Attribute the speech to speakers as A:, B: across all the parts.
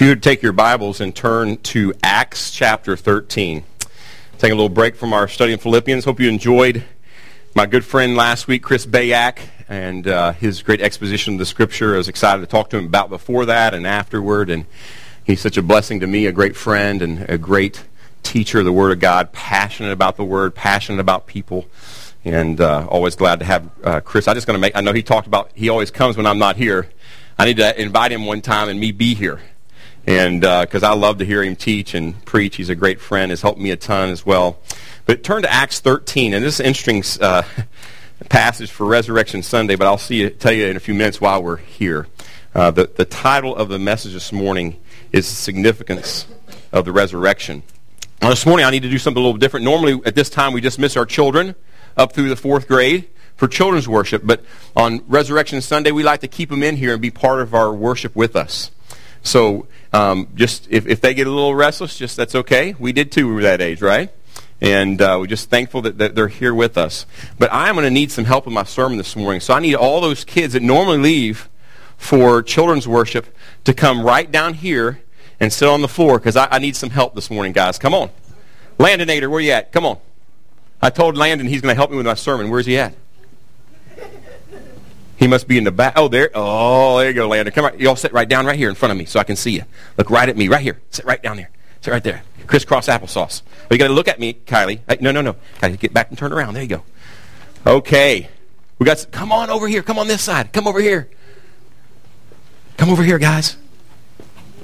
A: If you would take your Bibles and turn to Acts chapter 13. Take a little break from our study in Philippians. Hope you enjoyed my good friend last week, Chris Bayak, and uh, his great exposition of the Scripture. I was excited to talk to him about before that and afterward. And he's such a blessing to me, a great friend and a great teacher of the Word of God, passionate about the Word, passionate about people. And uh, always glad to have uh, Chris. I'm just going to make, I know he talked about, he always comes when I'm not here. I need to invite him one time and me be here and because uh, I love to hear him teach and preach. He's a great friend. Has helped me a ton as well. But turn to Acts 13, and this is an interesting uh, passage for Resurrection Sunday. But I'll see you, tell you in a few minutes while we're here. Uh, the, the title of the message this morning is the significance of the resurrection. Now, this morning I need to do something a little different. Normally at this time we just miss our children up through the fourth grade for children's worship, but on Resurrection Sunday we like to keep them in here and be part of our worship with us. So um, just if, if they get a little restless, just that's okay. We did too. We were that age, right? And uh, we're just thankful that, that they're here with us. But I'm going to need some help with my sermon this morning. So I need all those kids that normally leave for children's worship to come right down here and sit on the floor because I, I need some help this morning, guys. Come on. Landonator, where you at? Come on. I told Landon he's going to help me with my sermon. Where's he at? He must be in the back. Oh, there. Oh, there you go, Landon. Come on. You all sit right down right here in front of me so I can see you. Look right at me, right here. Sit right down there. Sit right there. Crisscross applesauce. Well, you got to look at me, Kylie. Hey, no, no, no. Kylie, get back and turn around. There you go. Okay. We got. Some, come on over here. Come on this side. Come over here. Come over here, guys.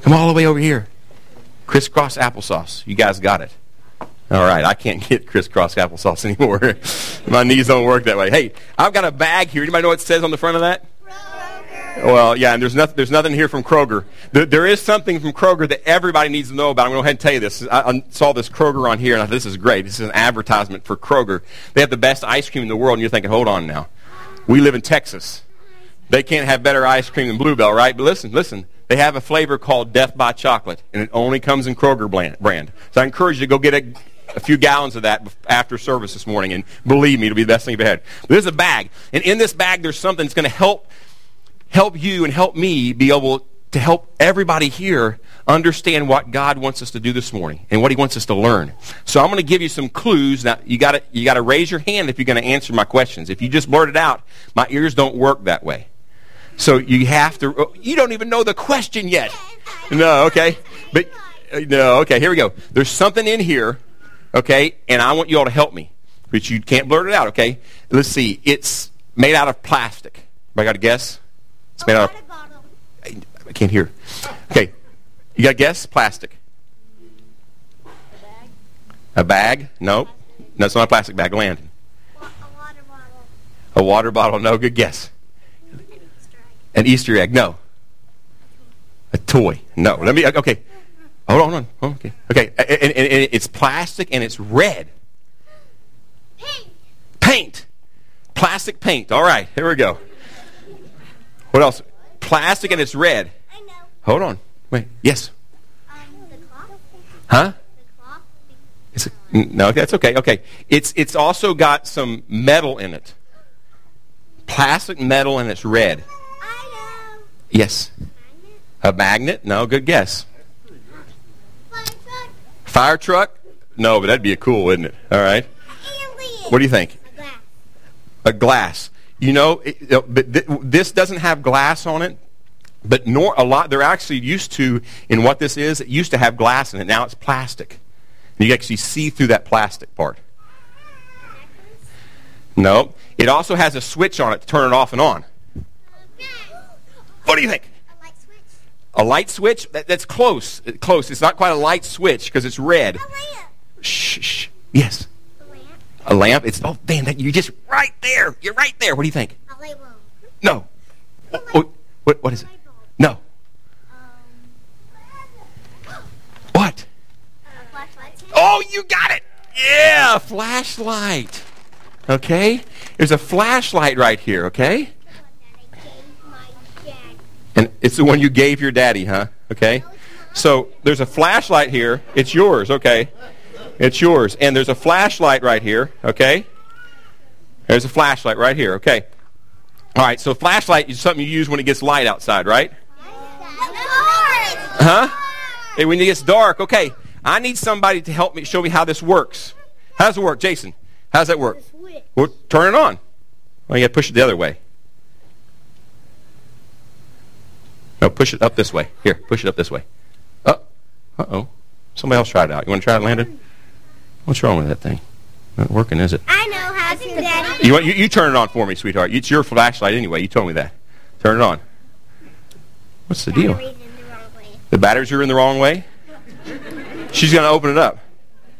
A: Come all the way over here. Crisscross applesauce. You guys got it. All right, I can't get crisscross applesauce anymore. My knees don't work that way. Hey, I've got a bag here. Anybody know what it says on the front of that? Kroger. Well, yeah, and there's nothing, there's nothing here from Kroger. There, there is something from Kroger that everybody needs to know about. I'm going to go ahead and tell you this. I, I saw this Kroger on here, and I thought, this is great. This is an advertisement for Kroger. They have the best ice cream in the world, and you're thinking, hold on now. We live in Texas. They can't have better ice cream than Bluebell, right? But listen, listen. They have a flavor called Death by Chocolate, and it only comes in Kroger brand. So I encourage you to go get a a few gallons of that after service this morning, and believe me, it'll be the best thing you've had. There's a bag, and in this bag, there's something that's going to help help you and help me be able to help everybody here understand what God wants us to do this morning and what He wants us to learn. So I'm going to give you some clues. Now you got to you got to raise your hand if you're going to answer my questions. If you just blurt it out, my ears don't work that way. So you have to. Oh, you don't even know the question yet. No, okay, but uh, no, okay. Here we go. There's something in here Okay? And I want you all to help me. But you can't blurt it out, okay? Let's see. It's made out of plastic. I got a guess? It's made out of. I can't hear. Okay. You got a guess? Plastic. A bag? A? No. No, it's not a plastic bag. Landon. A water bottle. A water bottle. No. Good guess. An Easter egg. No. A toy. No. Let me. Okay. Hold on, hold on. Okay. Okay. And, and, and, it's plastic and it's red. Paint. Paint. Plastic paint. All right. Here we go. What else? Plastic and it's red. I know. Hold on. Wait. Yes. Um, the cloth. Huh? The cloth. It's a, no, that's okay. Okay. It's it's also got some metal in it. Plastic metal and it's red. I know. Yes. A magnet? A magnet? No, good guess. Fire truck? No, but that'd be a cool, wouldn't it? All right. What do you think? A glass. A glass. You know, it, but th- this doesn't have glass on it. But nor a lot they're actually used to in what this is. It used to have glass in it. Now it's plastic. And you actually see through that plastic part. No. It also has a switch on it to turn it off and on. What do you think? A light switch? That, that's close. Close. It's not quite a light switch because it's red. A lamp. Shh, shh. Yes. A lamp. A lamp. It's oh man, that, you're just right there. You're right there. What do you think? A light bulb. No. What, what, what is it? No. Um, what? Oh, you got it. Yeah, flashlight. Okay? There's a flashlight right here, okay? And it's the one you gave your daddy, huh? Okay? So there's a flashlight here. It's yours, okay? It's yours. And there's a flashlight right here, okay? There's a flashlight right here, okay? All right, so flashlight is something you use when it gets light outside, right? Huh? Hey, when it gets dark, okay, I need somebody to help me, show me how this works. How does it work, Jason? How does that work? Well, turn it on. Well, you got to push it the other way. No, push it up this way. Here, push it up this way. Uh, uh-oh. Somebody else try it out. You want to try it, Landon? What's wrong with that thing? Not working, is it?
B: I know how to, Daddy.
A: You, want, you, you turn it on for me, sweetheart. It's your flashlight anyway. You told me that. Turn it on. What's the deal?
B: The.
A: The batteries are in the wrong way? She's going to open it up.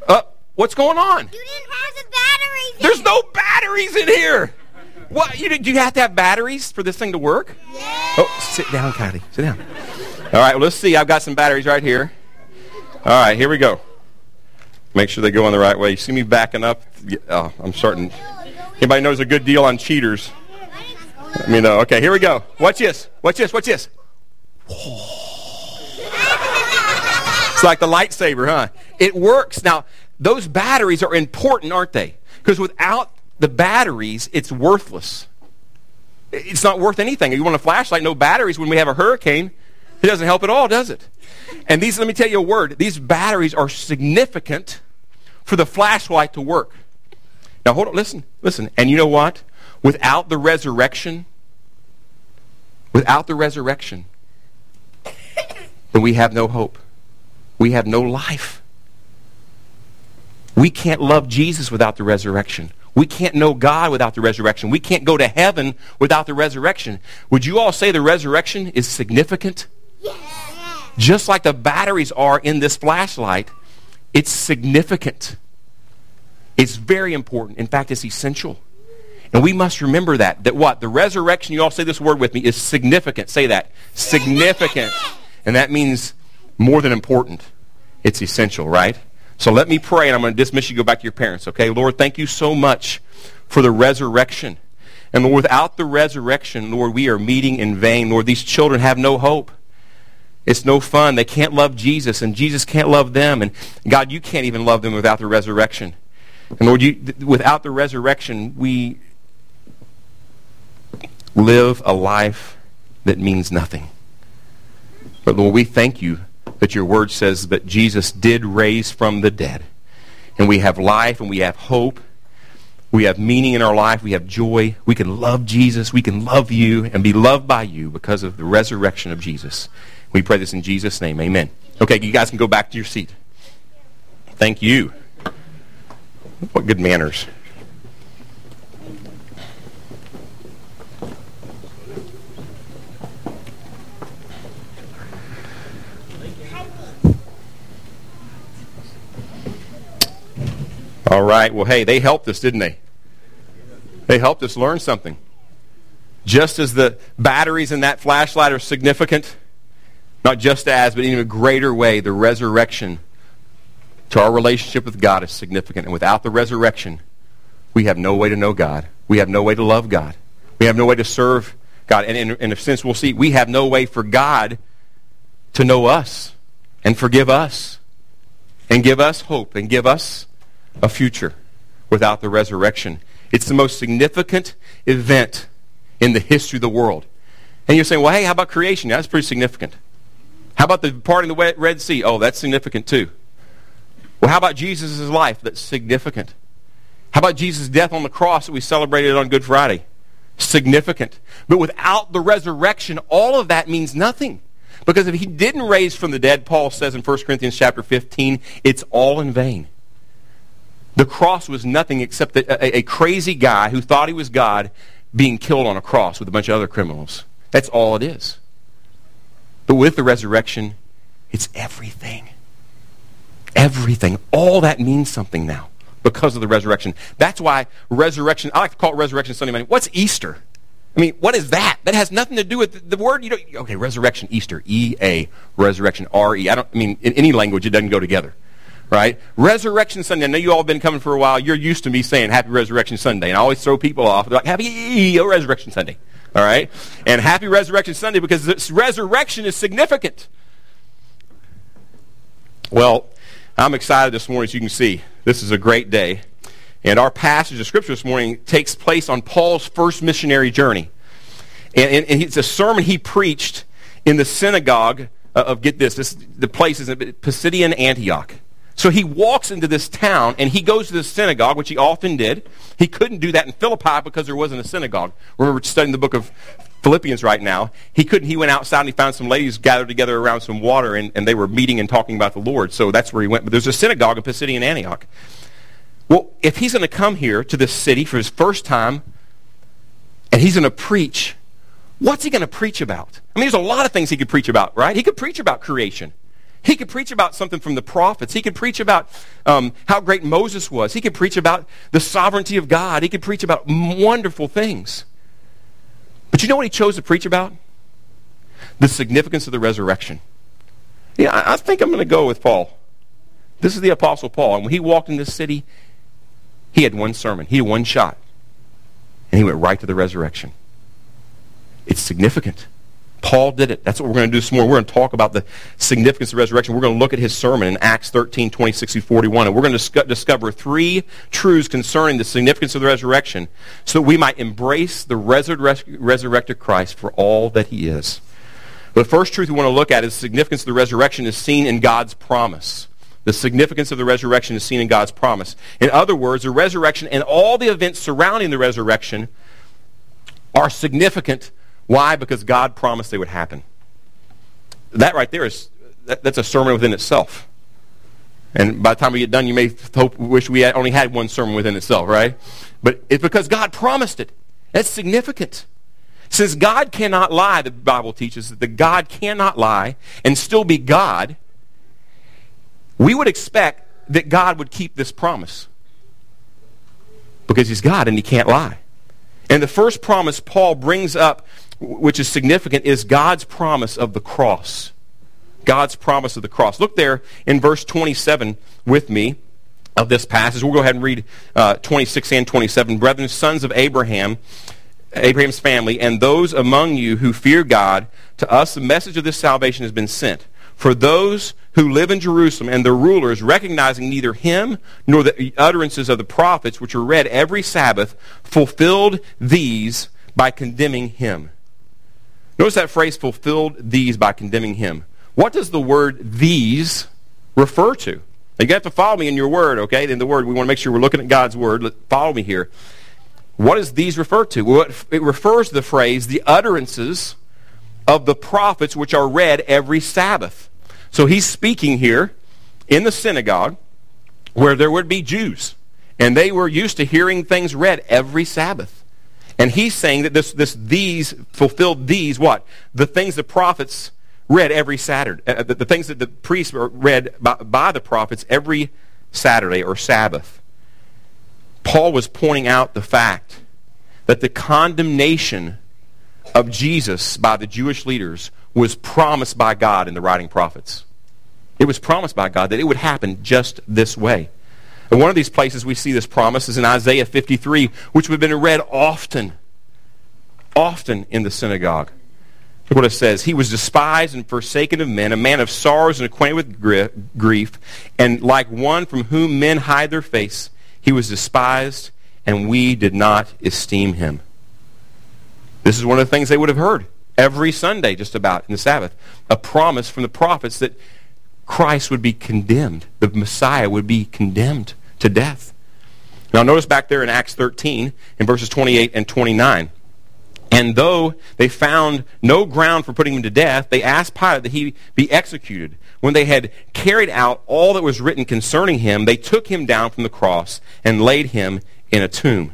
A: Uh, what's going on?
B: You didn't have the batteries.
A: There's no batteries in here. What? You, do you have to have batteries for this thing to work?
B: Yeah.
A: Oh, sit down, Kylie. Sit down. All right, well, let's see. I've got some batteries right here. All right, here we go. Make sure they go in the right way. You see me backing up? Oh, I'm starting. Anybody knows a good deal on cheaters? Let me know. Okay, here we go. Watch this. Watch this. Watch this. It's like the lightsaber, huh? It works. Now, those batteries are important, aren't they? Because without the batteries, it's worthless. It's not worth anything. You want a flashlight, no batteries when we have a hurricane. It doesn't help at all, does it? And these, let me tell you a word. These batteries are significant for the flashlight to work. Now, hold on. Listen, listen. And you know what? Without the resurrection, without the resurrection, then we have no hope. We have no life. We can't love Jesus without the resurrection. We can't know God without the resurrection. We can't go to heaven without the resurrection. Would you all say the resurrection is significant? Just like the batteries are in this flashlight, it's significant. It's very important. In fact, it's essential. And we must remember that. That what? The resurrection, you all say this word with me, is significant. Say that. Significant. And that means more than important. It's essential, right? So let me pray, and I'm going to dismiss you. Go back to your parents, okay? Lord, thank you so much for the resurrection. And Lord, without the resurrection, Lord, we are meeting in vain. Lord, these children have no hope. It's no fun. They can't love Jesus, and Jesus can't love them. And God, you can't even love them without the resurrection. And Lord, you, th- without the resurrection, we live a life that means nothing. But Lord, we thank you that your word says that Jesus did raise from the dead. And we have life and we have hope. We have meaning in our life. We have joy. We can love Jesus. We can love you and be loved by you because of the resurrection of Jesus. We pray this in Jesus' name. Amen. Okay, you guys can go back to your seat. Thank you. What good manners. All right. Well, hey, they helped us, didn't they? They helped us learn something. Just as the batteries in that flashlight are significant, not just as, but in a greater way, the resurrection to our relationship with God is significant. And without the resurrection, we have no way to know God. We have no way to love God. We have no way to serve God. And in, in a sense, we'll see, we have no way for God to know us and forgive us and give us hope and give us a future without the resurrection. It's the most significant event in the history of the world. And you're saying, well, hey, how about creation? That's pretty significant. How about the parting of the Red Sea? Oh, that's significant too. Well, how about Jesus' life? That's significant. How about Jesus' death on the cross that we celebrated on Good Friday? Significant. But without the resurrection, all of that means nothing. Because if he didn't raise from the dead, Paul says in 1 Corinthians chapter 15, it's all in vain. The cross was nothing except a, a, a crazy guy who thought he was God being killed on a cross with a bunch of other criminals. That's all it is. But with the resurrection, it's everything. Everything. All that means something now because of the resurrection. That's why resurrection, I like to call it Resurrection Sunday morning. What's Easter? I mean, what is that? That has nothing to do with the, the word. You don't, okay, resurrection, Easter, E-A, resurrection, R-E. I don't, I mean, in any language, it doesn't go together. Right? Resurrection Sunday. I know you all have been coming for a while. You're used to me saying Happy Resurrection Sunday. And I always throw people off. They're like, Happy Resurrection Sunday. All right? And Happy Resurrection Sunday because this resurrection is significant. Well, I'm excited this morning, as you can see. This is a great day. And our passage of Scripture this morning takes place on Paul's first missionary journey. And, and, and it's a sermon he preached in the synagogue uh, of, get this, this the place is Pisidian Antioch. So he walks into this town and he goes to the synagogue, which he often did. He couldn't do that in Philippi because there wasn't a synagogue. We're studying the book of Philippians right now. He couldn't, he went outside and he found some ladies gathered together around some water and, and they were meeting and talking about the Lord. So that's where he went. But there's a synagogue in Pisidian Antioch. Well, if he's going to come here to this city for his first time and he's going to preach, what's he going to preach about? I mean, there's a lot of things he could preach about, right? He could preach about creation. He could preach about something from the prophets. He could preach about um, how great Moses was. He could preach about the sovereignty of God. He could preach about wonderful things. But you know what he chose to preach about? The significance of the resurrection. Yeah, I, I think I'm going to go with Paul. This is the Apostle Paul. And when he walked in this city, he had one sermon. He had one shot. And he went right to the resurrection. It's significant. Paul did it. That's what we're going to do this morning. We're going to talk about the significance of the resurrection. We're going to look at his sermon in Acts 13, 26 through 41. And we're going to discover three truths concerning the significance of the resurrection so that we might embrace the resurrected Christ for all that he is. But the first truth we want to look at is the significance of the resurrection is seen in God's promise. The significance of the resurrection is seen in God's promise. In other words, the resurrection and all the events surrounding the resurrection are significant. Why? Because God promised they would happen. That right there is that, that's a sermon within itself. And by the time we get done, you may hope, wish we had only had one sermon within itself, right? But it's because God promised it. That's significant. Since God cannot lie, the Bible teaches that God cannot lie and still be God, we would expect that God would keep this promise because he's God and he can't lie. And the first promise Paul brings up, which is significant, is God's promise of the cross. God's promise of the cross. Look there in verse 27 with me of this passage. We'll go ahead and read uh, 26 and 27. Brethren, sons of Abraham, Abraham's family, and those among you who fear God, to us the message of this salvation has been sent. For those who live in Jerusalem and their rulers, recognizing neither him nor the utterances of the prophets, which are read every Sabbath, fulfilled these by condemning him. Notice that phrase, fulfilled these by condemning him. What does the word these refer to? You have to follow me in your word, okay? In the word, we want to make sure we're looking at God's word. Follow me here. What does these refer to? It refers to the phrase, the utterances of the prophets which are read every Sabbath. So he's speaking here in the synagogue where there would be Jews. And they were used to hearing things read every Sabbath. And he's saying that this, this these fulfilled these what? The things the prophets read every Saturday. Uh, the, the, things that the priests read by, by the prophets every Saturday or Sabbath. Paul was pointing out the fact that the condemnation of Jesus by the Jewish leaders was promised by God in the writing prophets. It was promised by God that it would happen just this way. And one of these places we see this promise is in Isaiah 53, which have been read often, often in the synagogue. Look what it says. He was despised and forsaken of men, a man of sorrows and acquainted with grief, and like one from whom men hide their face, he was despised, and we did not esteem him. This is one of the things they would have heard every Sunday, just about, in the Sabbath. A promise from the prophets that Christ would be condemned. The Messiah would be condemned to death. Now, notice back there in Acts 13, in verses 28 and 29. And though they found no ground for putting him to death, they asked Pilate that he be executed. When they had carried out all that was written concerning him, they took him down from the cross and laid him in a tomb.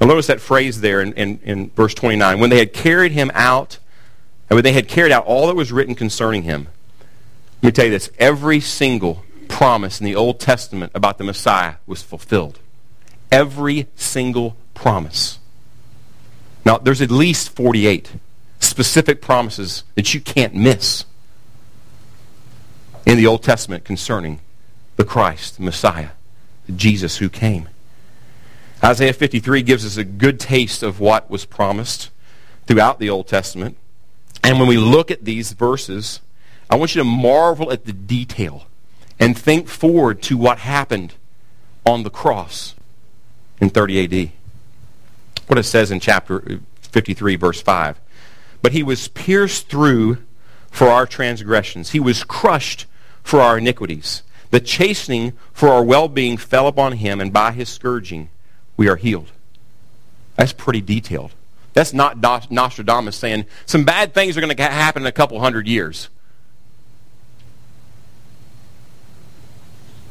A: Now notice that phrase there in, in, in verse 29. When they had carried him out, and when they had carried out all that was written concerning him. Let me tell you this. Every single promise in the Old Testament about the Messiah was fulfilled. Every single promise. Now, there's at least 48 specific promises that you can't miss in the Old Testament concerning the Christ, the Messiah, the Jesus who came. Isaiah 53 gives us a good taste of what was promised throughout the Old Testament. And when we look at these verses, I want you to marvel at the detail and think forward to what happened on the cross in 30 AD. What it says in chapter uh, 53, verse 5. But he was pierced through for our transgressions. He was crushed for our iniquities. The chastening for our well-being fell upon him, and by his scourging we are healed. That's pretty detailed. That's not Nostradamus saying some bad things are going to happen in a couple hundred years.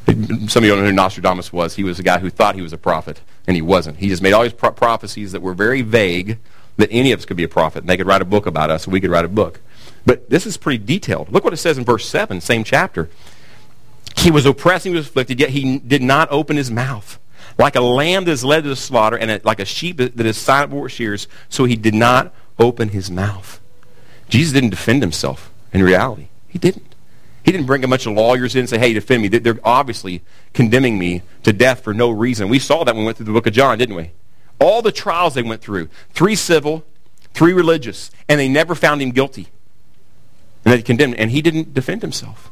A: Some of you don't know who Nostradamus was. He was a guy who thought he was a prophet, and he wasn't. He just made all these pro- prophecies that were very vague, that any of us could be a prophet, and they could write a book about us, and we could write a book. But this is pretty detailed. Look what it says in verse 7, same chapter. He was oppressed, he was afflicted, yet he did not open his mouth. Like a lamb that is led to the slaughter, and like a sheep that is silent before shears, so he did not open his mouth. Jesus didn't defend himself in reality. He didn't. He didn't bring a bunch of lawyers in and say, hey, defend me. They're obviously condemning me to death for no reason. We saw that when we went through the book of John, didn't we? All the trials they went through three civil, three religious, and they never found him guilty. And they condemned him, and he didn't defend himself.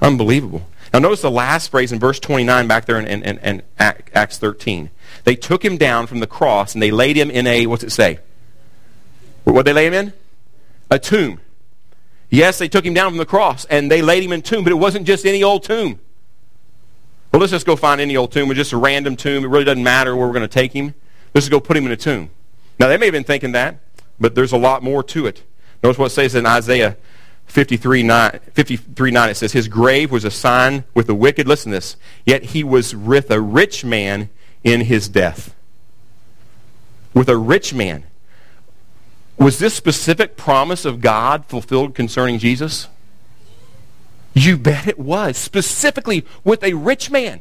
A: Unbelievable. Now notice the last phrase in verse 29 back there in, in, in, Acts 13. They took him down from the cross and they laid him in a, what's it say? What they lay him in? A tomb. Yes, they took him down from the cross and they laid him in tomb, but it wasn't just any old tomb. Well, let's just go find any old tomb or just a random tomb. It really doesn't matter where we're going to take him. Let's just go put him in a tomb. Now, they may have been thinking that, but there's a lot more to it. Notice what it says in Isaiah 53 9, 53, 9. It says, His grave was a sign with the wicked. Listen to this. Yet he was with a rich man in his death. With a rich man. Was this specific promise of God fulfilled concerning Jesus? You bet it was. Specifically with a rich man.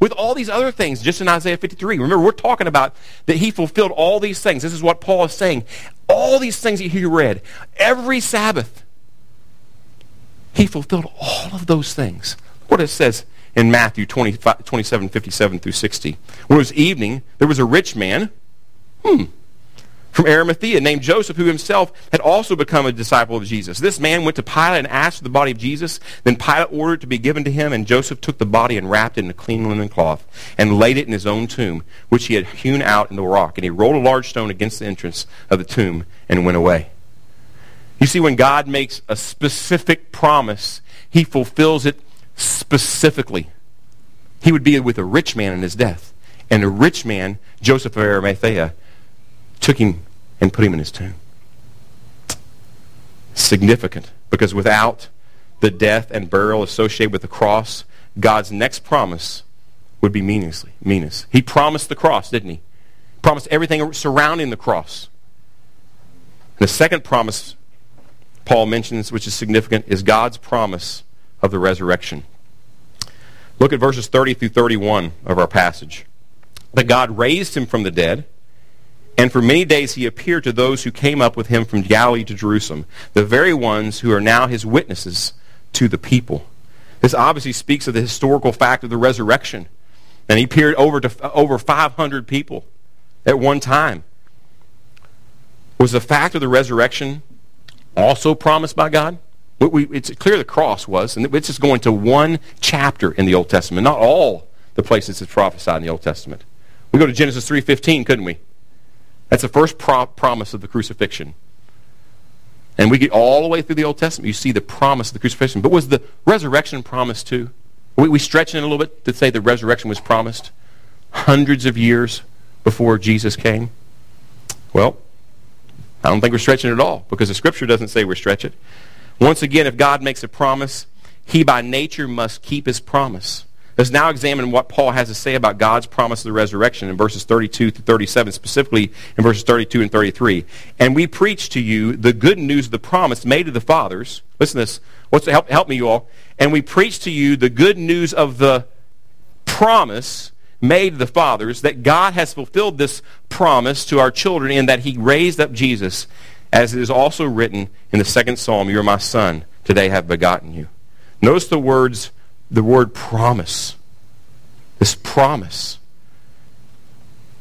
A: With all these other things, just in Isaiah 53. Remember, we're talking about that he fulfilled all these things. This is what Paul is saying. All these things that he read, every Sabbath, he fulfilled all of those things. What it says in Matthew 27, 57 through 60. When it was evening, there was a rich man. Hmm from Arimathea named Joseph, who himself had also become a disciple of Jesus. This man went to Pilate and asked for the body of Jesus. Then Pilate ordered to be given to him, and Joseph took the body and wrapped it in a clean linen cloth and laid it in his own tomb, which he had hewn out in the rock. And he rolled a large stone against the entrance of the tomb and went away. You see, when God makes a specific promise, he fulfills it specifically. He would be with a rich man in his death. And a rich man, Joseph of Arimathea, took him and put him in his tomb. Significant, because without the death and burial associated with the cross, God's next promise would be meaninglessly meaningless. He promised the cross, didn't he? Promised everything surrounding the cross. And the second promise Paul mentions, which is significant, is God's promise of the resurrection. Look at verses 30 through 31 of our passage. That God raised him from the dead and for many days he appeared to those who came up with him from Galilee to Jerusalem, the very ones who are now his witnesses to the people. This obviously speaks of the historical fact of the resurrection. And he appeared over to over 500 people at one time. Was the fact of the resurrection also promised by God? it's clear the cross was, and it's just going to one chapter in the Old Testament, not all the places it's prophesied in the Old Testament. We go to Genesis 3.15, couldn't we? That's the first pro- promise of the crucifixion. And we get all the way through the Old Testament. You see the promise of the crucifixion. But was the resurrection promised too? We, we stretch it a little bit to say the resurrection was promised hundreds of years before Jesus came. Well, I don't think we're stretching it at all because the Scripture doesn't say we're stretching. Once again, if God makes a promise, he by nature must keep his promise. Let's now examine what Paul has to say about God's promise of the resurrection in verses 32 to 37, specifically in verses 32 and 33. And we preach to you the good news of the promise made to the fathers. Listen to this. What's help, help me, you all. And we preach to you the good news of the promise made to the fathers that God has fulfilled this promise to our children in that he raised up Jesus, as it is also written in the second psalm, You are my son, today have begotten you. Notice the words the word promise. This promise.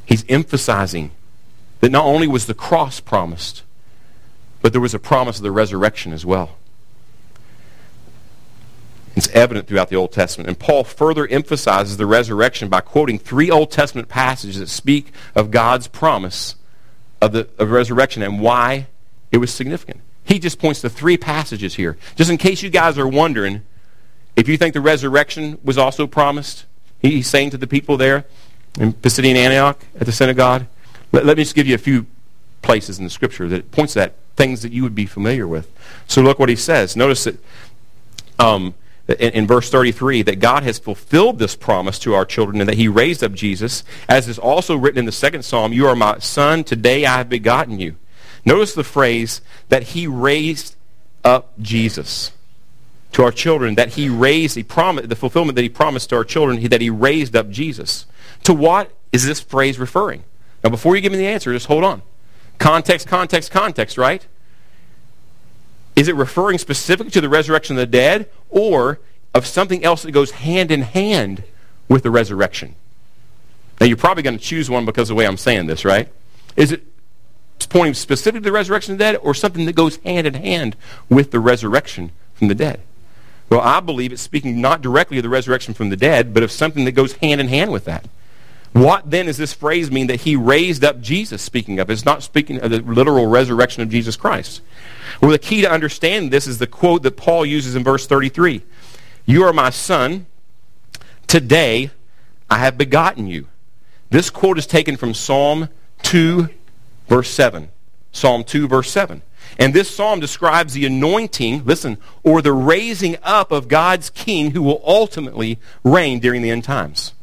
A: He's emphasizing that not only was the cross promised, but there was a promise of the resurrection as well. It's evident throughout the Old Testament. And Paul further emphasizes the resurrection by quoting three Old Testament passages that speak of God's promise of the of resurrection and why it was significant. He just points to three passages here. Just in case you guys are wondering, if you think the resurrection was also promised, he's saying to the people there in Pisidian Antioch at the synagogue, let, let me just give you a few places in the scripture that points to that, things that you would be familiar with. So look what he says. Notice that um, in, in, verse 33 that God has fulfilled this promise to our children and that he raised up Jesus, as is also written in the second psalm, You are my son, today I have begotten you. Notice the phrase that he raised up Jesus to our children, that he raised, he promised, the fulfillment that he promised to our children, that he raised up Jesus. To what is this phrase referring? Now, before you give me the answer, just hold on. Context, context, context, right? Is it referring specifically to the resurrection of the dead or of something else that goes hand in hand with the resurrection? Now, you're probably going to choose one because of the way I'm saying this, right? Is it pointing specifically to the resurrection of the dead or something that goes hand in hand with the resurrection from the dead? Well, I believe it's speaking not directly of the resurrection from the dead, but of something that goes hand in hand with that. What then does this phrase mean that he raised up Jesus, speaking of? It's not speaking of the literal resurrection of Jesus Christ. Well, the key to understand this is the quote that Paul uses in verse 33 You are my son. Today I have begotten you. This quote is taken from Psalm 2, verse 7. Psalm 2, verse 7. And this psalm describes the anointing, listen, or the raising up of God's king who will ultimately reign during the end times.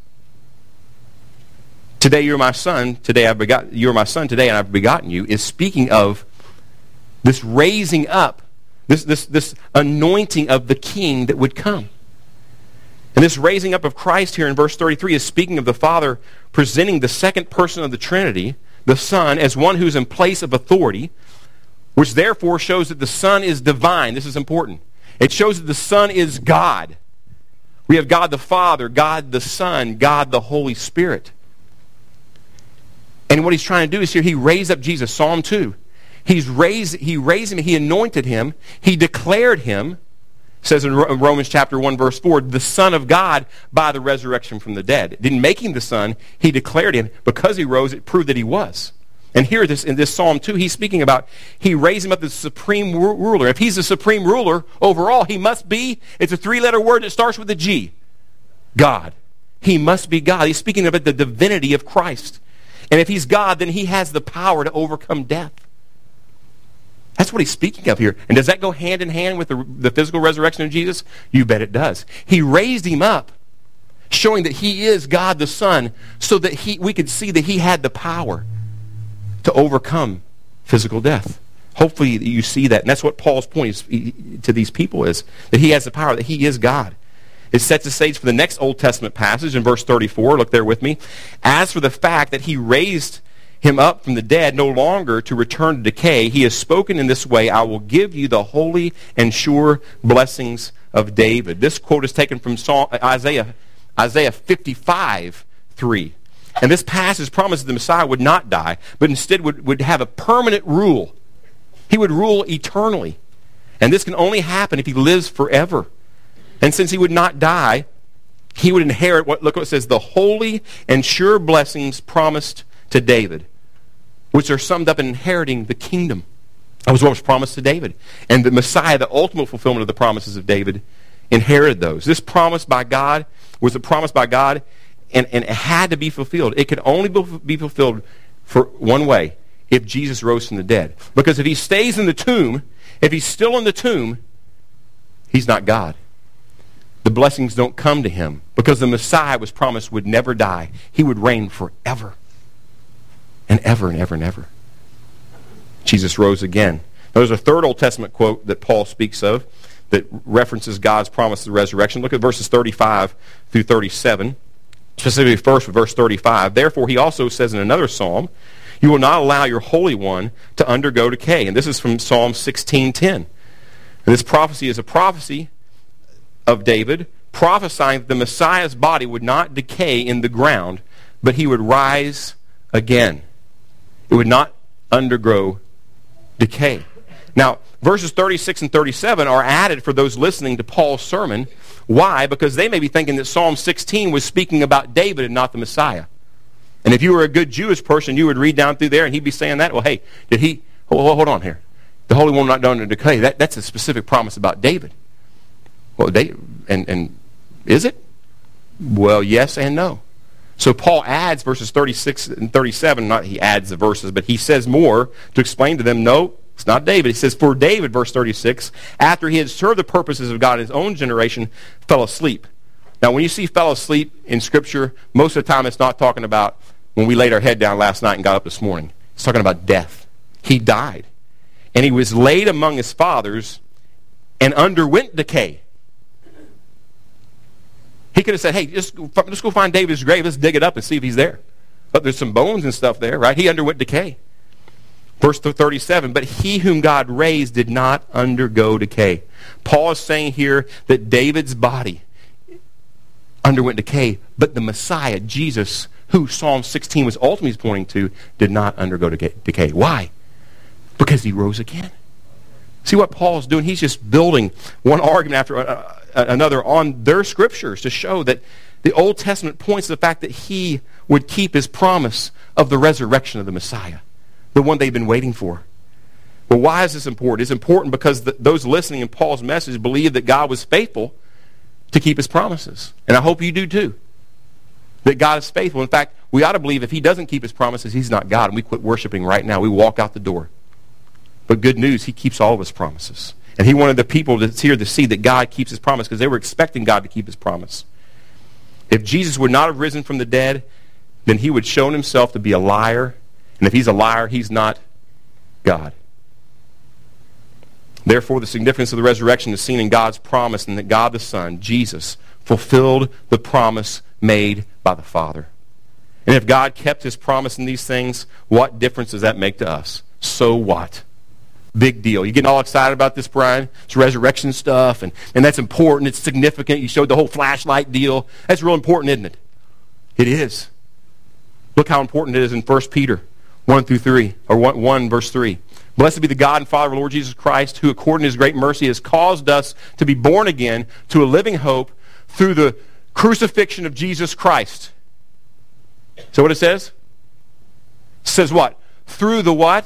A: Today you're my son, today I've begot you're my son today and I've begotten you is speaking of this raising up, this, this, this anointing of the king that would come. And this raising up of Christ here in verse 33 is speaking of the Father presenting the second person of the Trinity, the Son, as one who's in place of authority, which therefore shows that the Son is divine. This is important. It shows that the Son is God. We have God the Father, God the Son, God the Holy Spirit. And what he's trying to do is here, he raised up Jesus, Psalm 2. He's raised, he raised him, he anointed him, he declared him, says in Romans chapter 1, verse 4, the Son of God by the resurrection from the dead. didn't make him the Son, he declared him. Because he rose, it proved that he was. And here this, in this Psalm 2, he's speaking about he raised him up as supreme ruler. If he's the supreme ruler overall, he must be, it's a three-letter word that starts with a G. God. He must be God. He's speaking about the divinity of Christ. And if he's God, then he has the power to overcome death. That's what he's speaking of here. And does that go hand in hand with the, the physical resurrection of Jesus? You bet it does. He raised him up, showing that he is God the Son, so that he, we could see that he had the power to overcome physical death. Hopefully you see that. And that's what Paul's point is, to these people is, that he has the power, that he is God. It sets the stage for the next Old Testament passage in verse 34. Look there with me. As for the fact that he raised him up from the dead, no longer to return to decay. He has spoken in this way, I will give you the holy and sure blessings of David. This quote is taken from Isaiah, Isaiah 55, 3. And this passage promises the Messiah would not die, but instead would, would have a permanent rule. He would rule eternally. And this can only happen if he lives forever. And since he would not die, he would inherit what, look what it says, the holy and sure blessings promised to David, which are summed up in inheriting the kingdom. That was what was promised to David. And the Messiah, the ultimate fulfillment of the promises of David, inherited those. This promise by God was a promise by God, and, and it had to be fulfilled. It could only be fulfilled for one way if Jesus rose from the dead. Because if he stays in the tomb, if he's still in the tomb, he's not God. The blessings don't come to him because the Messiah was promised would never die. He would reign forever and ever and ever and ever. Jesus rose again. there's a third Old Testament quote that Paul speaks of that references God's promise of the resurrection. Look at verses 35 through 37. Specifically first verse 35. Therefore he also says in another psalm, you will not allow your Holy One to undergo decay. And this is from Psalm 16.10. And this prophecy is a prophecy of David prophesying that the Messiah's body would not decay in the ground, but he would rise again. It would not undergo decay. Now, verses 36 and 37 are added for those listening to Paul's sermon. Why? Because they may be thinking that Psalm 16 was speaking about David and not the Messiah. And if you were a good Jewish person, you would read down through there and he'd be saying that. Well, hey, did he, hold, hold on here. The Holy One not done to decay. That, that's a specific promise about David. Well, and, and is it? Well, yes and no. So Paul adds verses 36 and 37. Not he adds the verses, but he says more to explain to them, no, it's not David. He says, For David, verse 36, after he had served the purposes of God in his own generation, fell asleep. Now, when you see fell asleep in Scripture, most of the time it's not talking about when we laid our head down last night and got up this morning. It's talking about death. He died. And he was laid among his fathers and underwent decay. He could have said, hey, just, just go find David's grave. Let's dig it up and see if he's there. But there's some bones and stuff there, right? He underwent decay. Verse 37, but he whom God raised did not undergo decay. Paul is saying here that David's body underwent decay, but the Messiah, Jesus, who Psalm 16 was ultimately pointing to, did not undergo decay. Why? Because he rose again. See what Paul's doing? He's just building one argument after uh, uh, another on their scriptures to show that the Old Testament points to the fact that he would keep his promise of the resurrection of the Messiah, the one they've been waiting for. Well, why is this important? It's important because the, those listening in Paul's message believe that God was faithful to keep his promises. And I hope you do too. That God is faithful. In fact, we ought to believe if he doesn't keep his promises, he's not God. And we quit worshiping right now. We walk out the door. But good news, he keeps all of his promises. And he wanted the people that's here to see that God keeps his promise because they were expecting God to keep his promise. If Jesus would not have risen from the dead, then he would shown himself to be a liar. And if he's a liar, he's not God. Therefore, the significance of the resurrection is seen in God's promise and that God the Son, Jesus, fulfilled the promise made by the Father. And if God kept his promise in these things, what difference does that make to us? So what? Big deal. You getting all excited about this, Brian? It's resurrection stuff, and, and that's important. It's significant. You showed the whole flashlight deal. That's real important, isn't it? It is. Look how important it is in 1 Peter 1 through 3, or 1, 1 verse 3. Blessed be the God and Father of Lord Jesus Christ, who according to his great mercy has caused us to be born again to a living hope through the crucifixion of Jesus Christ. So what it says? It says what? Through the what?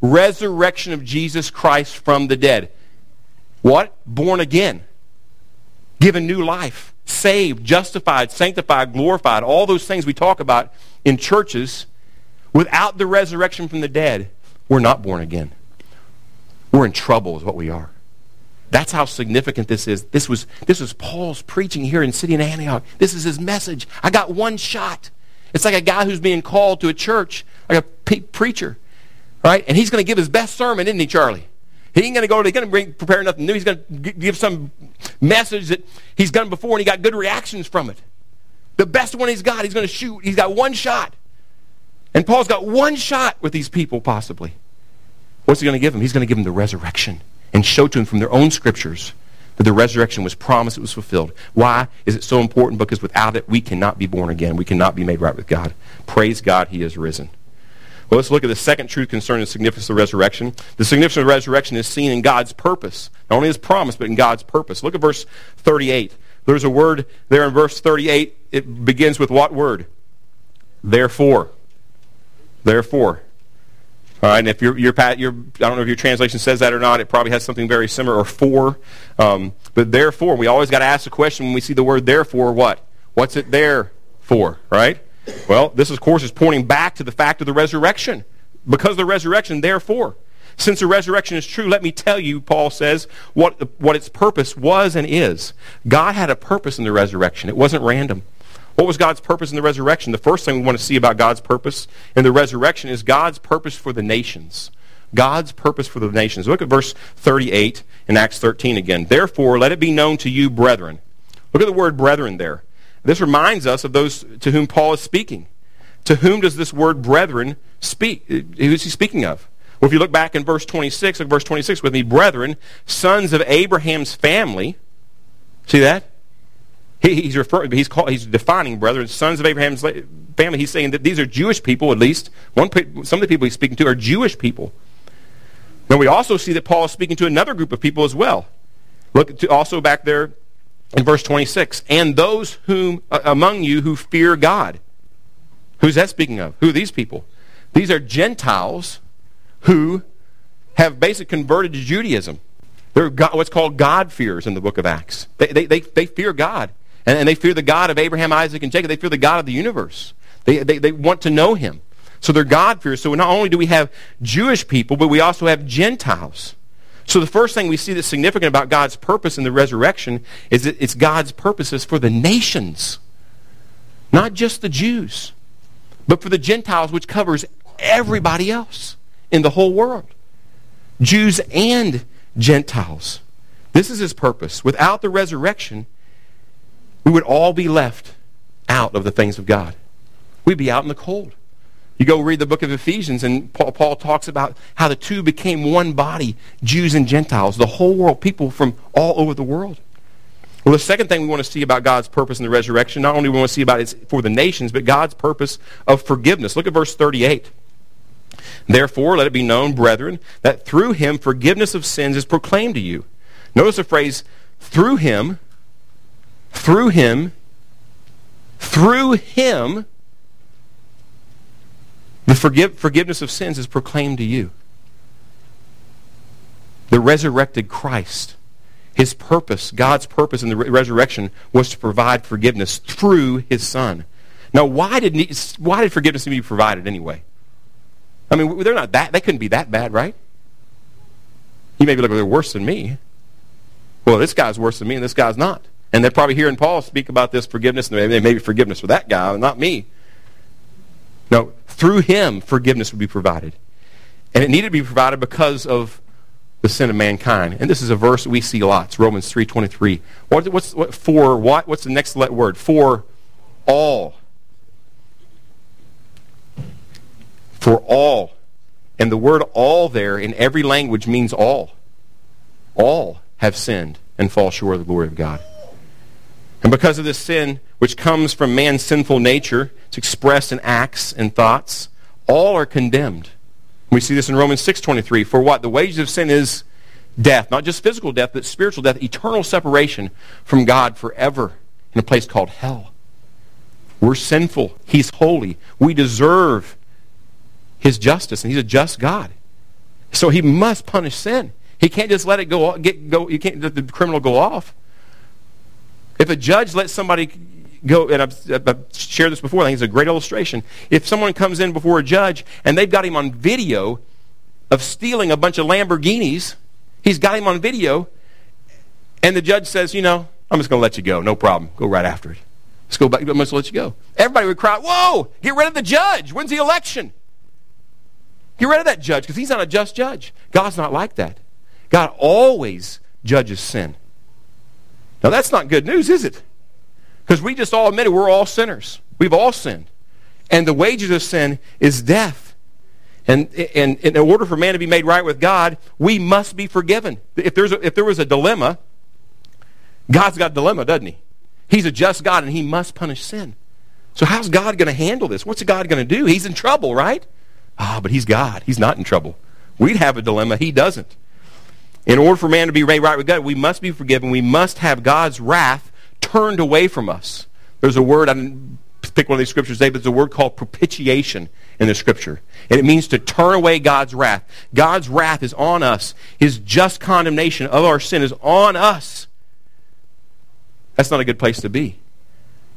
A: Resurrection of Jesus Christ from the dead. What? Born again. Given new life. Saved, justified, sanctified, glorified. All those things we talk about in churches. Without the resurrection from the dead, we're not born again. We're in trouble, is what we are. That's how significant this is. This was, this was Paul's preaching here in Pisidian Antioch. This is his message. I got one shot. It's like a guy who's being called to a church, like a pe- preacher, right? And he's going to give his best sermon, isn't he, Charlie? He ain't going to go, he's going to prepare nothing new. He's going to give some message that he's done before and he got good reactions from it. The best one he's got, he's going to shoot. He's got one shot. And Paul's got one shot with these people, possibly. What's he going to give them? He's going to give them the resurrection and show to them from their own scriptures that the resurrection was promised, it was fulfilled. Why is it so important? Because without it, we cannot be born again. We cannot be made right with God. Praise God, he is risen. Well, let's look at the second truth concerning the significance of the resurrection. The significance of the resurrection is seen in God's purpose. Not only his promise, but in God's purpose. Look at verse 38. There's a word there in verse 38. It begins with what word? Therefore. Therefore. All right, and if your, your, your, I don't know if your translation says that or not, it probably has something very similar, or for. Um, but therefore, we always got to ask the question when we see the word therefore, what? What's it there for, right? Well, this, of course, is pointing back to the fact of the resurrection. Because of the resurrection, therefore. Since the resurrection is true, let me tell you, Paul says, what, what its purpose was and is. God had a purpose in the resurrection. It wasn't random. What was God's purpose in the resurrection? The first thing we want to see about God's purpose in the resurrection is God's purpose for the nations. God's purpose for the nations. Look at verse 38 in Acts 13 again. Therefore, let it be known to you, brethren. Look at the word brethren there. This reminds us of those to whom Paul is speaking. To whom does this word brethren speak? Who is he speaking of? Well, if you look back in verse 26, look at verse 26 with me, brethren, sons of Abraham's family. See that? He, he's referring, he's, call, he's defining brethren, sons of Abraham's family. He's saying that these are Jewish people, at least. One, some of the people he's speaking to are Jewish people. Now we also see that Paul is speaking to another group of people as well. Look to also back there in verse 26. And those whom uh, among you who fear God. Who's that speaking of? Who are these people? These are Gentiles who have basically converted to Judaism. They're God, what's called God-fearers in the book of Acts. They, they, they, they fear God. And, and, they fear the God of Abraham, Isaac, and Jacob. They fear the God of the universe. They, they, they want to know him. So they're God-fearers. So not only do we have Jewish people, but we also have Gentiles. So the first thing we see that's significant about God's purpose in the resurrection is that it's God's purposes for the nations. Not just the Jews, but for the Gentiles, which covers everybody else in the whole world. Jews and Gentiles. This is his purpose. Without the resurrection, we would all be left out of the things of God. We'd be out in the cold. You go read the book of Ephesians, and Paul, Paul, talks about how the two became one body, Jews and Gentiles, the whole world, people from all over the world. Well, the second thing we want to see about God's purpose in the resurrection, not only we want to see about it for the nations, but God's purpose of forgiveness. Look at verse 38. Therefore, let it be known, brethren, that through him forgiveness of sins is proclaimed to you. Notice the phrase, through him, through him, through him, the forgive, forgiveness of sins is proclaimed to you. The resurrected Christ, his purpose, God's purpose in the re- resurrection was to provide forgiveness through his Son. Now, why did, why did forgiveness need to be provided anyway? I mean, they're not that, they couldn't be that bad, right? You may be looking, they're worse than me. Well, this guy's worse than me and this guy's not. And they're probably hearing Paul speak about this forgiveness, and maybe, maybe forgiveness for that guy, not me. No, through him, forgiveness would be provided. And it needed to be provided because of the sin of mankind. And this is a verse we see lots, Romans 3.23. What, what's, what, for what? What's the next word? For all For all. And the word all there in every language means all. All have sinned and fall short of the glory of God. And because of this sin, which comes from man's sinful nature, it's expressed in acts and thoughts, all are condemned. We see this in Romans 6.23. For what? The wages of sin is death. Not just physical death, but spiritual death. Eternal separation from God forever in a place called hell. We're sinful. He's holy. We deserve his justice, and he's a just God. So he must punish sin. He can't just let it go. Get go. You can't let the criminal go off. If a judge lets somebody go, and I've, I've shared this before. I think it's a great illustration. If someone comes in before a judge and they've got him on video of stealing a bunch of Lamborghinis, he's got him on video, and the judge says, "You know, I'm just going to let you go. No problem. Go right after it. Let's go back. I'm going to let you go." Everybody would cry, "Whoa! Get rid of the judge. When's the election?" Get rid of that judge because he's not a just judge. God's not like that. God always judges sin. Now, that's not good news, is it? Because we just all admitted we're all sinners. We've all sinned. And the wages of sin is death. And, and, and in order for man to be made right with God, we must be forgiven. If, there's a, if there was a dilemma, God's got a dilemma, doesn't he? He's a just God and he must punish sin. So how's God going to handle this? What's God going to do? He's in trouble, right? Ah, but he's God. He's not in trouble. We'd have a dilemma. He doesn't. In order for man to be made right with God, we must be forgiven. We must have God's wrath turned away from us. There's a word, I didn't pick one of these scriptures today, but there's a word called propitiation in the scripture. And it means to turn away God's wrath. God's wrath is on us. His just condemnation of our sin is on us. That's not a good place to be.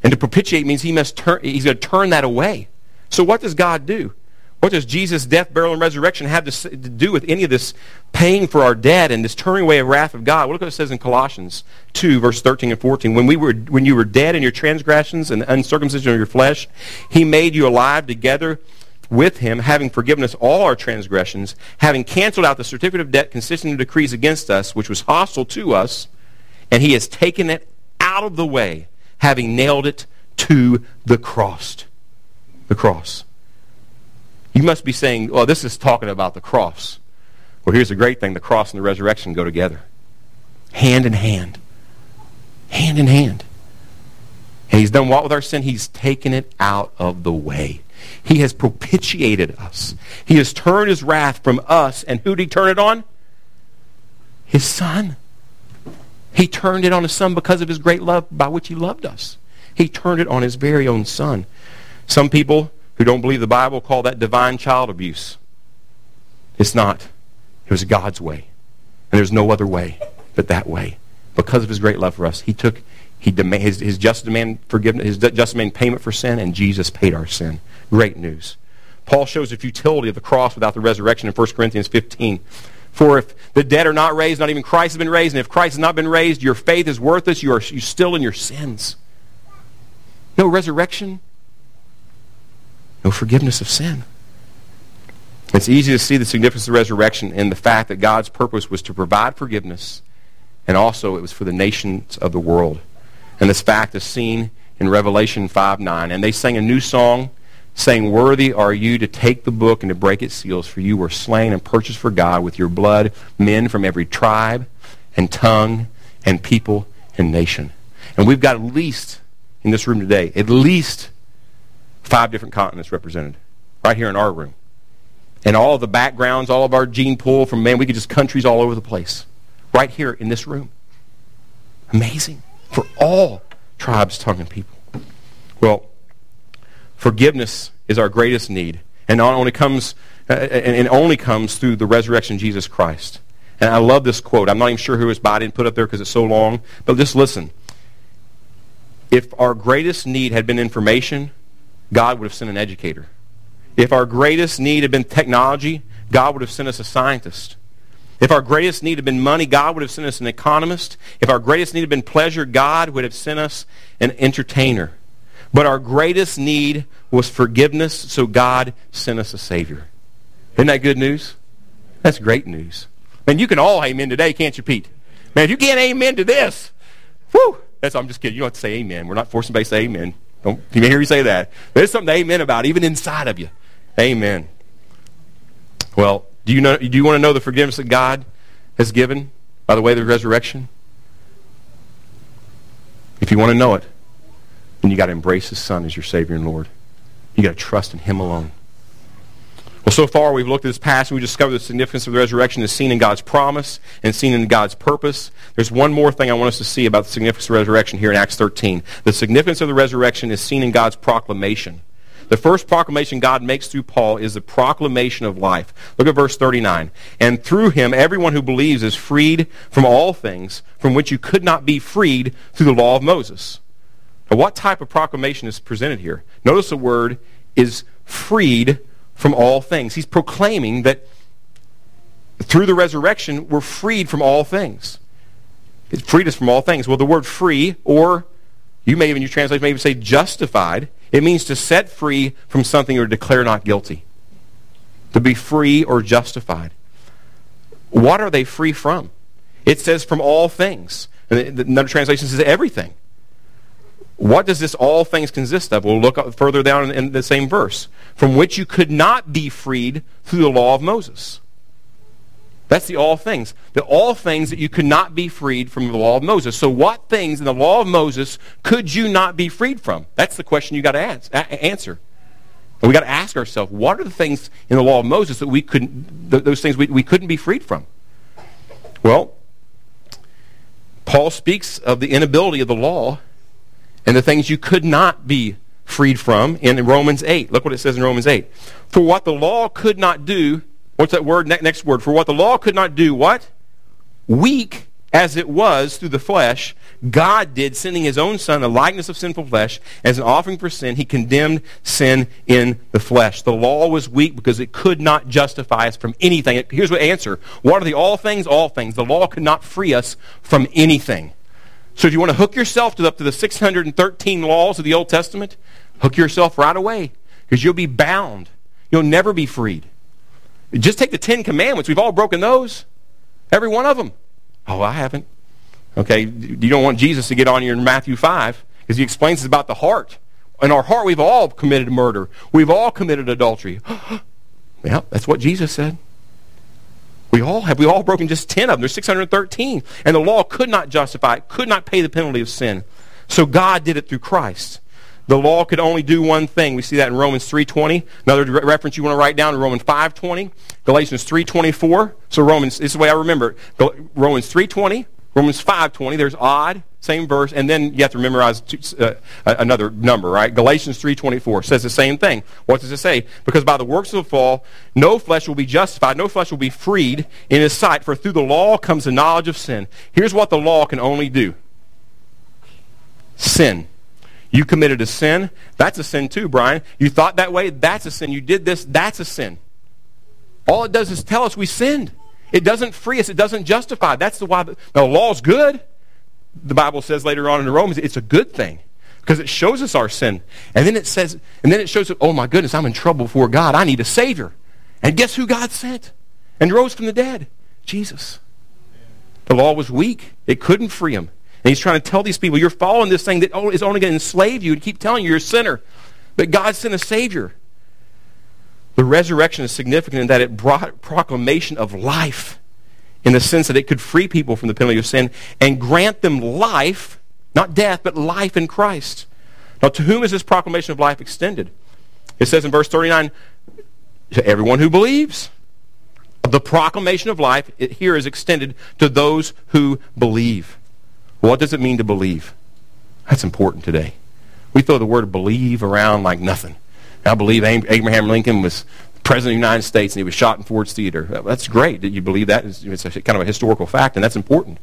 A: And to propitiate means he must turn, he's going to turn that away. So what does God do? What does Jesus' death, burial, and resurrection have to, do with any of this paying for our debt and this turning away of wrath of God? Look what it says in Colossians 2, verse 13 and 14. When, we were, when you were dead in your transgressions and the uncircumcision of your flesh, he made you alive together with him, having forgiven us all our transgressions, having canceled out the certificate of debt consisting of decrees against us, which was hostile to us, and he has taken it out of the way, having nailed it to the cross. The cross. You must be saying, well, this is talking about the cross. Well, here's the great thing the cross and the resurrection go together hand in hand. Hand in hand. And he's done what with our sin? He's taken it out of the way. He has propitiated us. He has turned his wrath from us. And who did he turn it on? His son. He turned it on his son because of his great love by which he loved us. He turned it on his very own son. Some people who don't believe the Bible call that divine child abuse. It's not. It was God's way. And there's no other way but that way. Because of his great love for us, he took he demand, his, his just demand forgiveness, his just demand payment for sin, and Jesus paid our sin. Great news. Paul shows the futility of the cross without the resurrection in 1 Corinthians 15. For if the dead are not raised, not even Christ has been raised, and if Christ has not been raised, your faith is worthless. You are you still in your sins. No resurrection, no forgiveness of sin. It's easy to see the significance of the resurrection in the fact that God's purpose was to provide forgiveness, and also it was for the nations of the world. And this fact is seen in Revelation 5 9. And they sang a new song saying, Worthy are you to take the book and to break its seals, for you were slain and purchased for God with your blood men from every tribe and tongue and people and nation. And we've got at least, in this room today, at least five different continents represented right here in our room. And all of the backgrounds, all of our gene pool from, man, we could just countries all over the place. Right here in this room. Amazing. For all tribes, tongue, and people. Well, Forgiveness is our greatest need, and not only comes uh, and only comes through the resurrection of Jesus Christ. And I love this quote. I'm not even sure who it's by. I didn't put up there because it's so long. But just listen. If our greatest need had been information, God would have sent an educator. If our greatest need had been technology, God would have sent us a scientist. If our greatest need had been money, God would have sent us an economist. If our greatest need had been pleasure, God would have sent us an entertainer. But our greatest need was forgiveness, so God sent us a Savior. Isn't that good news? That's great news. And you can all amen today, can't you, Pete? Man, if you can't amen to this, whew, that's, I'm just kidding. You don't have to say amen. We're not forcing anybody to say amen. Don't you may hear me say that. There's something to amen about, even inside of you. Amen. Well, do you, know, do you want to know the forgiveness that God has given by the way of the resurrection? If you want to know it, then you got to embrace His Son as your Savior and Lord. You got to trust in Him alone. Well, so far we've looked at this passage. We discovered the significance of the resurrection is seen in God's promise and seen in God's purpose. There's one more thing I want us to see about the significance of the resurrection here in Acts 13. The significance of the resurrection is seen in God's proclamation. The first proclamation God makes through Paul is the proclamation of life. Look at verse 39. And through him, everyone who believes is freed from all things from which you could not be freed through the law of Moses. Now, what type of proclamation is presented here? Notice the word is freed from all things. He's proclaiming that through the resurrection, we're freed from all things. It freed us from all things. Well, the word free, or you may even, your translation may even say justified, it means to set free from something or declare not guilty. To be free or justified. What are they free from? It says from all things. And another translation says everything. What does this all things consist of? We'll look further down in the same verse. From which you could not be freed through the law of Moses. That's the all things. The all things that you could not be freed from the law of Moses. So what things in the law of Moses could you not be freed from? That's the question you got to answer. And we got to ask ourselves, what are the things in the law of Moses that we couldn't, those things we, we couldn't be freed from? Well, Paul speaks of the inability of the law and the things you could not be freed from in Romans 8. Look what it says in Romans 8. For what the law could not do, what's that word? next word. For what the law could not do, what? Weak as it was through the flesh, God did, sending his own Son, the likeness of sinful flesh, as an offering for sin. He condemned sin in the flesh. The law was weak because it could not justify us from anything. Here's what answer. What are the all things? All things. The law could not free us from anything. So if you want to hook yourself to up to the 613 laws of the Old Testament, hook yourself right away because you'll be bound. You'll never be freed. Just take the Ten Commandments. We've all broken those. Every one of them. Oh, I haven't. Okay, you don't want Jesus to get on you in Matthew 5 because he explains it's about the heart. In our heart, we've all committed murder. We've all committed adultery. yeah, that's what Jesus said. We all have. We all broken just 10 of them. There's 613. And the law could not justify it, could not pay the penalty of sin. So God did it through Christ. The law could only do one thing. We see that in Romans 3.20. Another reference you want to write down in Romans 5.20. Galatians 3.24. So Romans, this is the way I remember it. Romans 3.20, Romans 5.20. There's odd same verse, and then you have to memorize two, uh, another number, right? Galatians 3.24 says the same thing. What does it say? Because by the works of the fall, no flesh will be justified, no flesh will be freed in his sight, for through the law comes the knowledge of sin. Here's what the law can only do. Sin. You committed a sin. That's a sin too, Brian. You thought that way. That's a sin. You did this. That's a sin. All it does is tell us we sinned. It doesn't free us. It doesn't justify. That's the why the, the law's good. The Bible says later on in the Romans, it's a good thing because it shows us our sin. And then it says, and then it shows, oh my goodness, I'm in trouble before God. I need a Savior. And guess who God sent and rose from the dead? Jesus. The law was weak. It couldn't free him. And he's trying to tell these people, you're following this thing that is only going to enslave you and keep telling you you're a sinner. But God sent a Savior. The resurrection is significant in that it brought proclamation of life in the sense that it could free people from the penalty of sin and grant them life, not death, but life in Christ. Now, to whom is this proclamation of life extended? It says in verse 39, to everyone who believes. The proclamation of life here is extended to those who believe. What does it mean to believe? That's important today. We throw the word believe around like nothing. I believe Abraham Lincoln was president of the United States and he was shot in Ford's Theater. That's great that you believe that. It's kind of a historical fact, and that's important.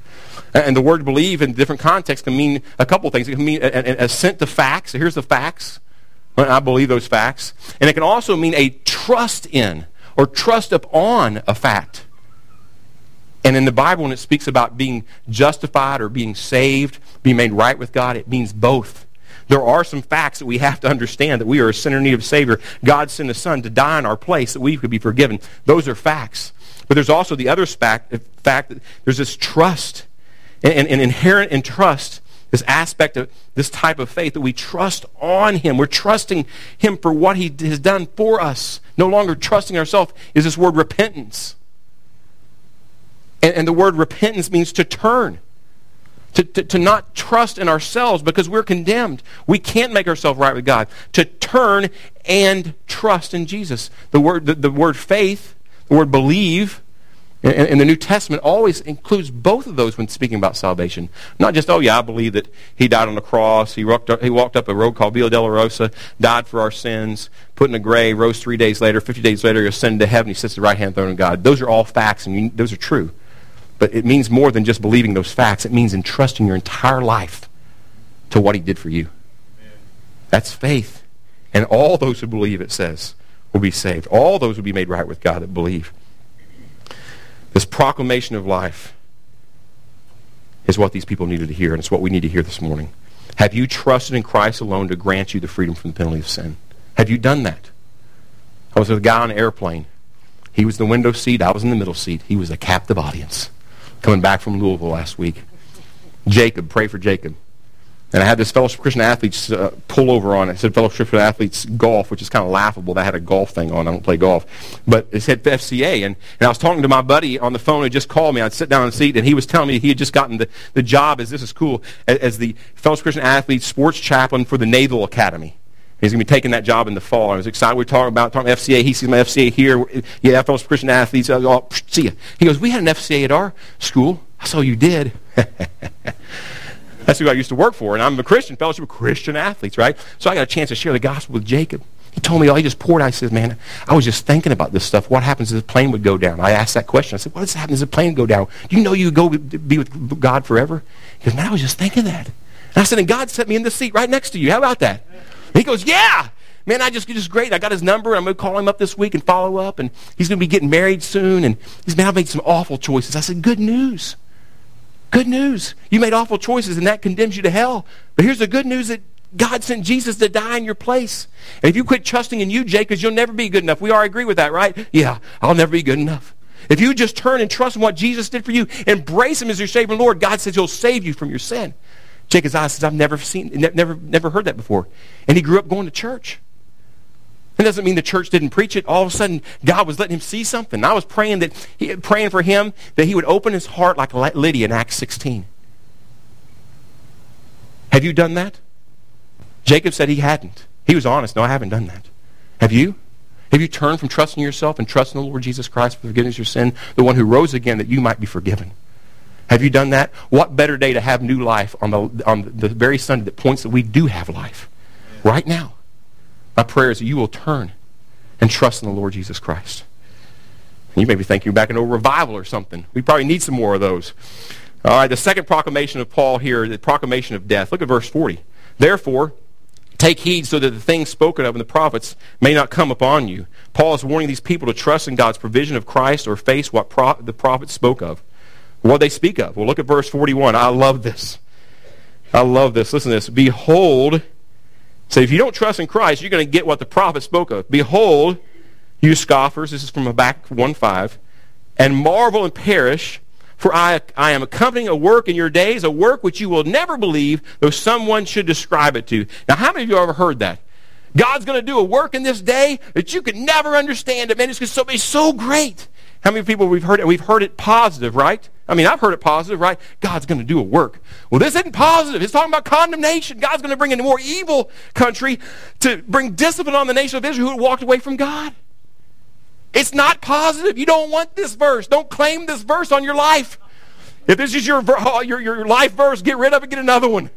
A: And the word believe in different contexts can mean a couple things. It can mean an assent to facts. Here's the facts. I believe those facts. And it can also mean a trust in or trust upon a fact. And in the Bible, when it speaks about being justified or being saved, being made right with God, it means both. There are some facts that we have to understand that we are a sinner in need of a Savior. God sent His Son to die in our place that we could be forgiven. Those are facts. But there's also the other fact, fact that there's this trust. And, and inherent in trust, this aspect of this type of faith that we trust on Him. We're trusting Him for what He has done for us. No longer trusting ourselves is this word repentance. And, and the word repentance means to turn to, to, to not trust in ourselves because we're condemned. We can't make ourselves right with God. To turn and trust in Jesus. The word, the, the word faith, the word believe, in, the New Testament always includes both of those when speaking about salvation. Not just, oh yeah, I believe that he died on the cross, he walked up, he walked up a road called Via Dolorosa, died for our sins, put in a grave, rose three days later, 50 days later, he ascended to heaven, he sits at the right-hand throne of God. Those are all facts, and you, those are true. But it means more than just believing those facts. It means entrusting your entire life to what he did for you. That's faith. And all those who believe, it says, will be saved. All those will be made right with God that believe. This proclamation of life is what these people needed to hear, and it's what we need to hear this morning. Have you trusted in Christ alone to grant you the freedom from the penalty of sin? Have you done that? I was with a guy on an airplane. He was the window seat. I was in the middle seat. He was a captive audience coming back from Louisville last week. Jacob, pray for Jacob. And I had this Fellowship Christian Athletes uh, pullover on it. Said Fellowship Christian Athletes Golf, which is kind of laughable. That had a golf thing on. I don't play golf. But it said FCA. And, and I was talking to my buddy on the phone who just called me. I'd sit down in the seat, and he was telling me he had just gotten the, the job, as this is cool, as, as the Fellowship Christian Athletes Sports Chaplain for the Naval Academy. He's going to be taking that job in the fall. I was excited. We were talking about, talking FCA. He sees my FCA here. Yeah, Fellowship Christian Athletes. Uh, I oh, see ya. He goes, we had an FCA at our school. I saw you did. That's who I used to work for. And I'm a Christian, fellowship of Christian athletes, right? So I got a chance to share the gospel with Jacob. He told me all. He just poured out. He says, man, I was just thinking about this stuff. What happens if the plane would go down? I asked that question. I said, what does if the plane go down? Do you know you go be with God forever? He goes, man, I was just thinking that. And I said, and God set me in the seat right next to you. How about that? He goes, yeah. Man, I just, just great. I got his number. I'm going to call him up this week and follow up. And he's going to be getting married soon. And he's, man, I've made some awful choices. I said, good news. Good news. You made awful choices and that condemns you to hell. But here's the good news that God sent Jesus to die in your place. And if you quit trusting in you, Jake, because you'll never be good enough. We all agree with that, right? Yeah, I'll never be good enough. If you just turn and trust in what Jesus did for you, embrace him as your Savior and Lord, God says he'll save you from your sin. Jacob's eyes says, I've never seen, never, never heard that before. And he grew up going to church. It doesn't mean the church didn't preach it. All of a sudden, God was letting him see something. I was praying that he, praying for him that he would open his heart like Lydia in Acts 16. Have you done that? Jacob said he hadn't. He was honest. No, I haven't done that. Have you? Have you turned from trusting yourself and trusting the Lord Jesus Christ for forgiveness of your sin, the one who rose again that you might be forgiven? Have you done that? What better day to have new life on the, on the very Sunday that points that we do have life right now? My prayer is that you will turn and trust in the Lord Jesus Christ. And you may be thinking back in a revival or something. We probably need some more of those. All right, the second proclamation of Paul here, the proclamation of death. Look at verse 40. Therefore, take heed so that the things spoken of in the prophets may not come upon you. Paul is warning these people to trust in God's provision of Christ or face what pro- the prophets spoke of. What they speak of. Well, look at verse 41. I love this. I love this. Listen to this. Behold, so if you don't trust in Christ, you're going to get what the prophet spoke of. Behold, you scoffers, this is from back 1.5, and marvel and perish, for I, I am accompanying a work in your days, a work which you will never believe, though someone should describe it to you. Now, how many of you ever heard that? God's going to do a work in this day that you could never understand it. Man, it's going to be so great. How many people we've heard it? We've heard it positive, right? I mean, I've heard it positive, right? God's going to do a work. Well, this isn't positive. It's talking about condemnation. God's going to bring in a more evil country to bring discipline on the nation of Israel who walked away from God. It's not positive. You don't want this verse. Don't claim this verse on your life. If this is your, your, your life verse, get rid of it, get another one.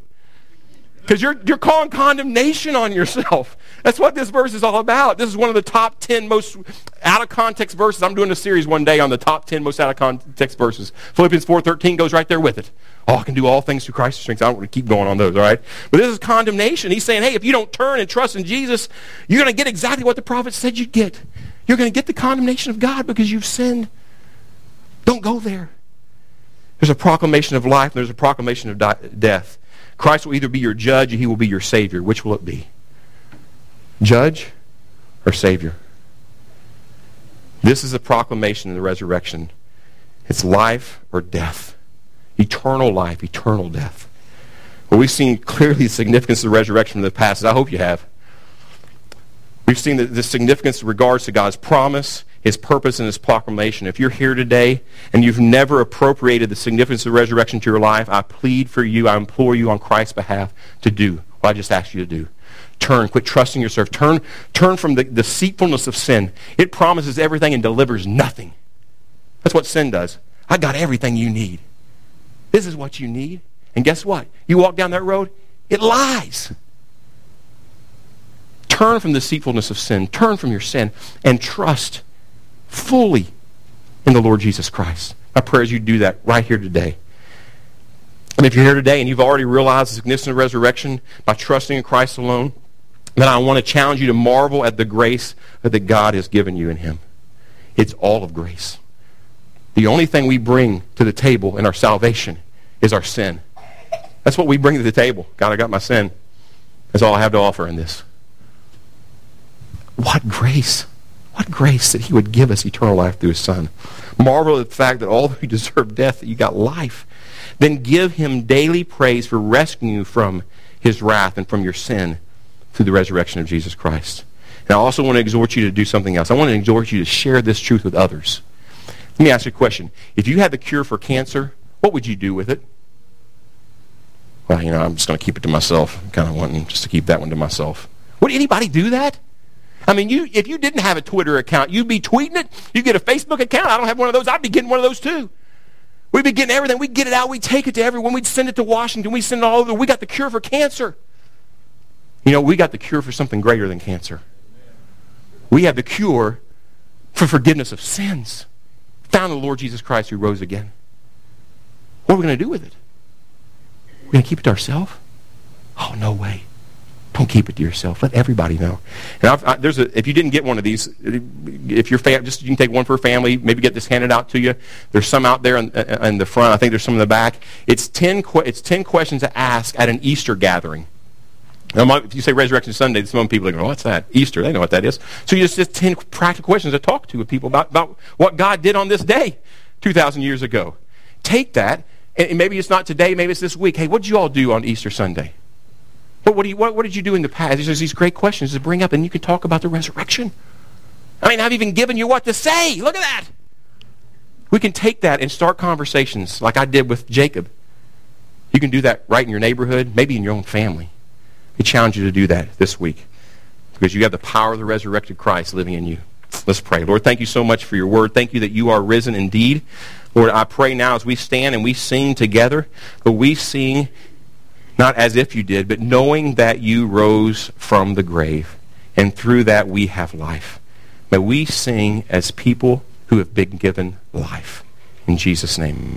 A: Because you're, you're calling condemnation on yourself. That's what this verse is all about. This is one of the top 10 most out of context verses. I'm doing a series one day on the top 10 most out of context verses. Philippians 4.13 goes right there with it. Oh, I can do all things through Christ who strengthens. I don't want to keep going on those, all right? But this is condemnation. He's saying, hey, if you don't turn and trust in Jesus, you're going to get exactly what the prophet said you'd get. You're going to get the condemnation of God because you've sinned. Don't go there. There's a proclamation of life and there's a proclamation of di- death. Christ will either be your judge or he will be your savior. Which will it be? Judge or savior? This is a proclamation of the resurrection. It's life or death. Eternal life, eternal death. Well, we've seen clearly the significance of the resurrection in the past. I hope you have. We've seen the, the significance in regards to God's promise, his purpose, and his proclamation. If you're here today and you've never appropriated the significance of the resurrection to your life, I plead for you, I implore you on Christ's behalf to do what I just asked you to do. Turn. Quit trusting yourself. Turn, turn from the deceitfulness of sin. It promises everything and delivers nothing. That's what sin does. I got everything you need. This is what you need. And guess what? You walk down that road, it lies. Turn from the deceitfulness of sin. Turn from your sin and trust fully in the Lord Jesus Christ. My prayer is you do that right here today. And if you're here today and you've already realized the significance of resurrection by trusting in Christ alone, then I want to challenge you to marvel at the grace that God has given you in him. It's all of grace. The only thing we bring to the table in our salvation is our sin. That's what we bring to the table. God, I got my sin. That's all I have to offer in this. What grace. What grace that he would give us eternal life through his son. Marvel at the fact that although you deserve death, that you got life. Then give him daily praise for rescuing you from his wrath and from your sin through the resurrection of Jesus Christ. And I also want to exhort you to do something else. I want to exhort you to share this truth with others. Let me ask you a question. If you had the cure for cancer, what would you do with it? Well, you know, I'm just going to keep it to myself. I'm kind of wanting just to keep that one to myself. Would anybody do that? I mean, you if you didn't have a Twitter account, you'd be tweeting it. You get a Facebook account. I don't have one of those. I'd be getting one of those too. We'd be getting everything. We'd get it out. We'd take it to everyone. We'd send it to Washington. We'd send it all over. We got the cure for cancer. You know, we got the cure for something greater than cancer. We have the cure for forgiveness of sins. Found in the Lord Jesus Christ who rose again. What are we going to do with it? We're going to keep it to ourselves? Oh, no way. Don't keep it to yourself. Let everybody know. And I, there's a, if you didn't get one of these, if you're fam- just you can take one for a family. Maybe get this handed out to you. There's some out there in, in the front. I think there's some in the back. It's ten. it's ten questions to ask at an Easter gathering. Now, if you say Resurrection Sunday, some people are going, "What's that? Easter? They know what that is." So you just just ten practical questions to talk to with people about, about what God did on this day, two thousand years ago. Take that, and maybe it's not today. Maybe it's this week. Hey, what did you all do on Easter Sunday? What, what, you, what, what, did you do in the past? There's these great questions to bring up, and you can talk about the resurrection. I mean, I've even given you what to say. Look at that. We can take that and start conversations like I did with Jacob. You can do that right in your neighborhood, maybe in your own family. We challenge you to do that this week because you have the power of the resurrected Christ living in you. Let's pray. Lord, thank you so much for your word. Thank you that you are risen indeed. Lord, I pray now as we stand and we sing together, but we sing not as if you did, but knowing that you rose from the grave. And through that we have life. May we sing as people who have been given life. In Jesus' name.